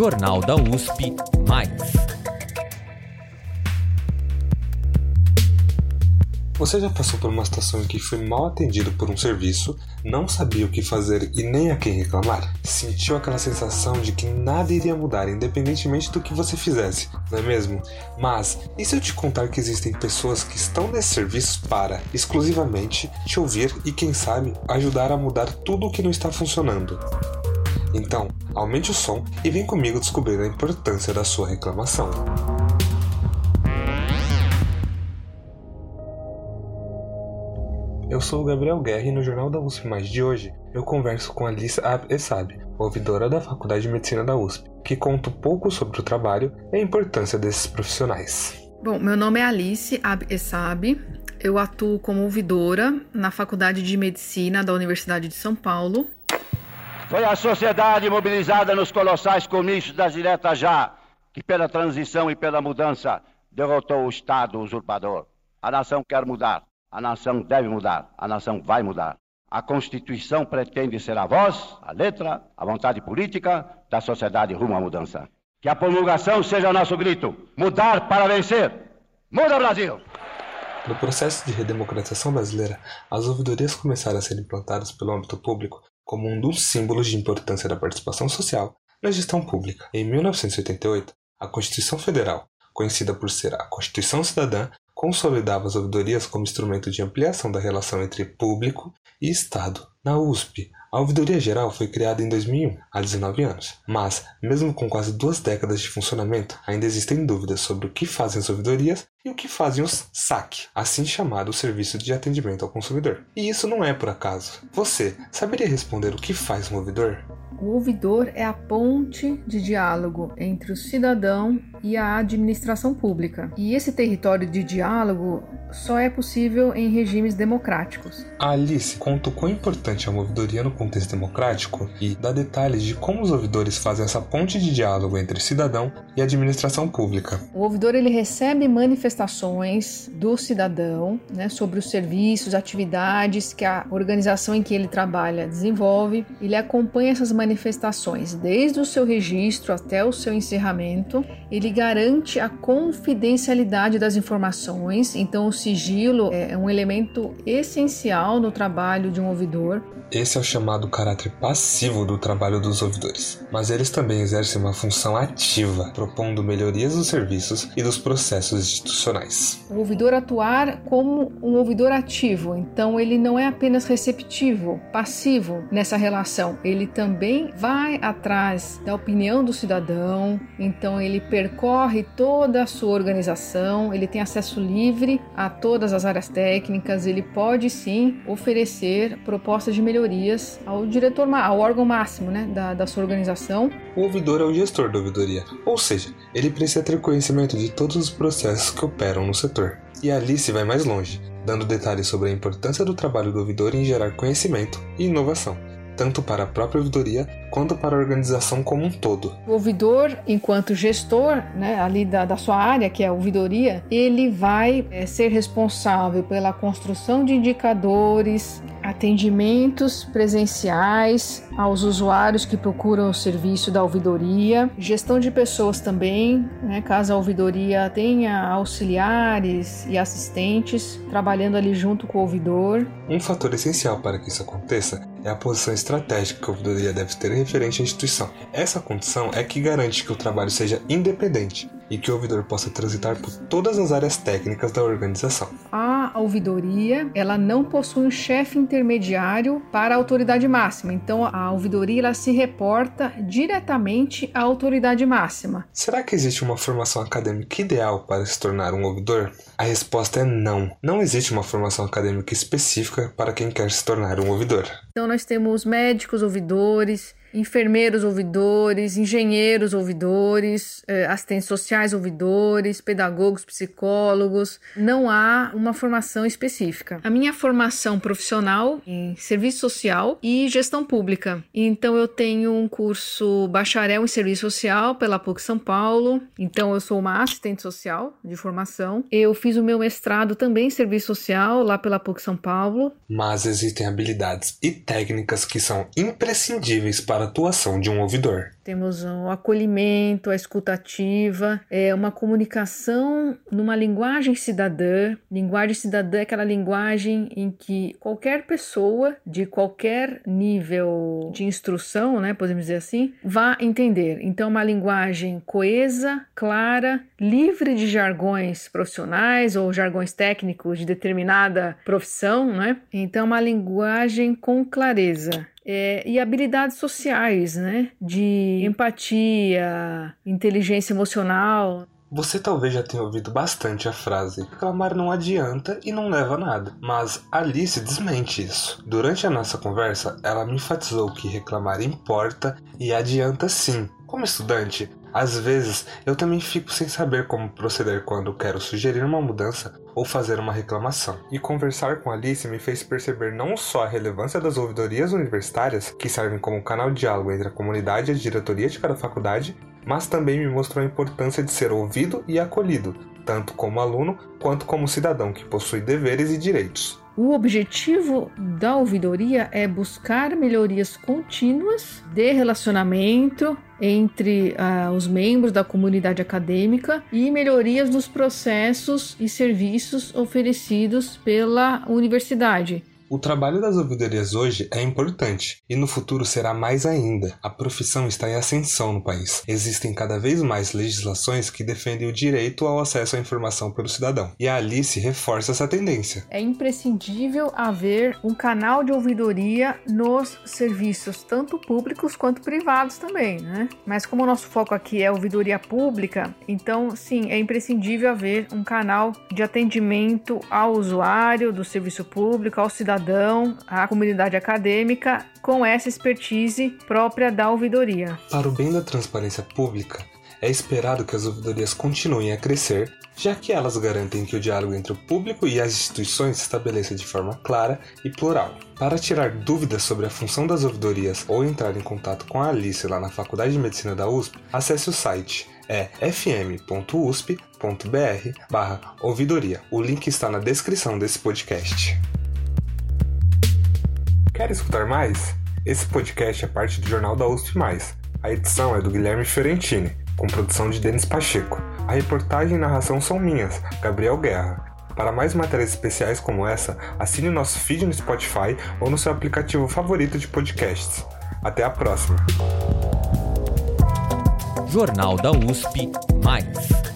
Jornal da USP Mais. Você já passou por uma situação em que foi mal atendido por um serviço, não sabia o que fazer e nem a quem reclamar? Sentiu aquela sensação de que nada iria mudar, independentemente do que você fizesse, não é mesmo? Mas, e se eu te contar que existem pessoas que estão nesses serviços para, exclusivamente, te ouvir e, quem sabe, ajudar a mudar tudo o que não está funcionando? Então, aumente o som e vem comigo descobrir a importância da sua reclamação. Eu sou o Gabriel Guerra e no Jornal da USP Mais de hoje eu converso com Alice Ab-Essab, ouvidora da Faculdade de Medicina da USP, que conta um pouco sobre o trabalho e a importância desses profissionais. Bom, meu nome é Alice Ab-Essab, eu atuo como ouvidora na Faculdade de Medicina da Universidade de São Paulo. Foi a sociedade mobilizada nos colossais comícios das diretas já que, pela transição e pela mudança, derrotou o Estado usurpador. A nação quer mudar. A nação deve mudar, a nação vai mudar. A Constituição pretende ser a voz, a letra, a vontade política da sociedade rumo à mudança. Que a promulgação seja nosso grito: mudar para vencer. Muda, Brasil! No processo de redemocratização brasileira, as ouvidorias começaram a ser implantadas pelo âmbito público como um dos símbolos de importância da participação social na gestão pública. Em 1988, a Constituição Federal, conhecida por ser a Constituição Cidadã, consolidava as ouvidorias como instrumento de ampliação da relação entre público e Estado. Na USP, a Ouvidoria Geral foi criada em 2001, há 19 anos, mas, mesmo com quase duas décadas de funcionamento, ainda existem dúvidas sobre o que fazem as ouvidorias e o que fazem os SAC, assim chamado Serviço de Atendimento ao Consumidor. E isso não é por acaso. Você saberia responder o que faz um ouvidor? O ouvidor é a ponte de diálogo entre o cidadão e a administração pública. E esse território de diálogo só é possível em regimes democráticos. A Alice conta o quão importante é a ouvidoria no contexto democrático e dá detalhes de como os ouvidores fazem essa ponte de diálogo entre cidadão e administração pública. O ouvidor ele recebe manifestações do cidadão né, sobre os serviços, atividades que a organização em que ele trabalha desenvolve. Ele acompanha essas manifestações desde o seu registro até o seu encerramento. Ele garante a confidencialidade das informações, então o sigilo é um elemento essencial no trabalho de um ouvidor. Esse é o chamado caráter passivo do trabalho dos ouvidores, mas eles também exercem uma função ativa, propondo melhorias dos serviços e dos processos institucionais. O ouvidor atuar como um ouvidor ativo, então ele não é apenas receptivo, passivo nessa relação, ele também vai atrás da opinião do cidadão, então ele percorre toda a sua organização, ele tem acesso livre a todas as áreas técnicas, ele pode sim oferecer propostas de melhorias ao diretor, ao órgão máximo né, da, da sua organização. O ouvidor é o gestor da ouvidoria, ou seja, ele precisa ter conhecimento de todos os processos que operam no setor. E a Alice vai mais longe, dando detalhes sobre a importância do trabalho do ouvidor em gerar conhecimento e inovação tanto para a própria ouvidoria quanto para a organização como um todo. O ouvidor, enquanto gestor né, ali da, da sua área, que é a ouvidoria, ele vai é, ser responsável pela construção de indicadores, atendimentos presenciais aos usuários que procuram o serviço da ouvidoria, gestão de pessoas também, né, caso a ouvidoria tenha auxiliares e assistentes trabalhando ali junto com o ouvidor. Um fator essencial para que isso aconteça é a posição estratégica que a ouvidoria deve ter referente à instituição. Essa condição é que garante que o trabalho seja independente e que o ouvidor possa transitar por todas as áreas técnicas da organização. A ouvidoria, ela não possui um chefe intermediário para a autoridade máxima. Então a ouvidoria ela se reporta diretamente à autoridade máxima. Será que existe uma formação acadêmica ideal para se tornar um ouvidor? A resposta é não. Não existe uma formação acadêmica específica para quem quer se tornar um ouvidor. Então nós temos médicos ouvidores, enfermeiros ouvidores, engenheiros ouvidores, eh, assistentes sociais ouvidores, pedagogos, psicólogos. Não há uma formação específica. A minha formação profissional em serviço social e gestão pública. Então eu tenho um curso bacharel em serviço social pela PUC São Paulo. Então eu sou uma assistente social de formação. Eu fiz o meu mestrado também em serviço social lá pela PUC São Paulo. Mas existem habilidades e técnicas que são imprescindíveis para para a atuação de um ouvidor. Temos o acolhimento, a escutativa, é uma comunicação numa linguagem cidadã. Linguagem cidadã é aquela linguagem em que qualquer pessoa de qualquer nível de instrução, né, podemos dizer assim, vá entender. Então, uma linguagem coesa, clara, livre de jargões profissionais ou jargões técnicos de determinada profissão, né? Então, uma linguagem com clareza. É, e habilidades sociais, né? De empatia, inteligência emocional. Você talvez já tenha ouvido bastante a frase reclamar não adianta e não leva a nada, mas Alice desmente isso. Durante a nossa conversa, ela me enfatizou que reclamar importa e adianta sim. Como estudante, às vezes eu também fico sem saber como proceder quando quero sugerir uma mudança ou fazer uma reclamação. E conversar com Alice me fez perceber não só a relevância das ouvidorias universitárias, que servem como canal de diálogo entre a comunidade e a diretoria de cada faculdade, mas também me mostrou a importância de ser ouvido e acolhido, tanto como aluno quanto como cidadão que possui deveres e direitos. O objetivo da ouvidoria é buscar melhorias contínuas de relacionamento entre uh, os membros da comunidade acadêmica e melhorias nos processos e serviços oferecidos pela universidade. O trabalho das ouvidorias hoje é importante e no futuro será mais ainda. A profissão está em ascensão no país. Existem cada vez mais legislações que defendem o direito ao acesso à informação pelo cidadão. E a Alice reforça essa tendência. É imprescindível haver um canal de ouvidoria nos serviços, tanto públicos quanto privados também, né? Mas como o nosso foco aqui é ouvidoria pública, então sim, é imprescindível haver um canal de atendimento ao usuário do serviço público, ao cidadão cidadão, a comunidade acadêmica, com essa expertise própria da ouvidoria. Para o bem da transparência pública, é esperado que as ouvidorias continuem a crescer, já que elas garantem que o diálogo entre o público e as instituições se estabeleça de forma clara e plural. Para tirar dúvidas sobre a função das ouvidorias ou entrar em contato com a Alice lá na Faculdade de Medicina da USP, acesse o site é fm.usp.br barra ouvidoria. O link está na descrição desse podcast. Quer escutar mais? Esse podcast é parte do Jornal da USP+. A edição é do Guilherme Fiorentini, com produção de Denis Pacheco. A reportagem e narração são minhas, Gabriel Guerra. Para mais matérias especiais como essa, assine o nosso feed no Spotify ou no seu aplicativo favorito de podcasts. Até a próxima! Jornal da USP Mais.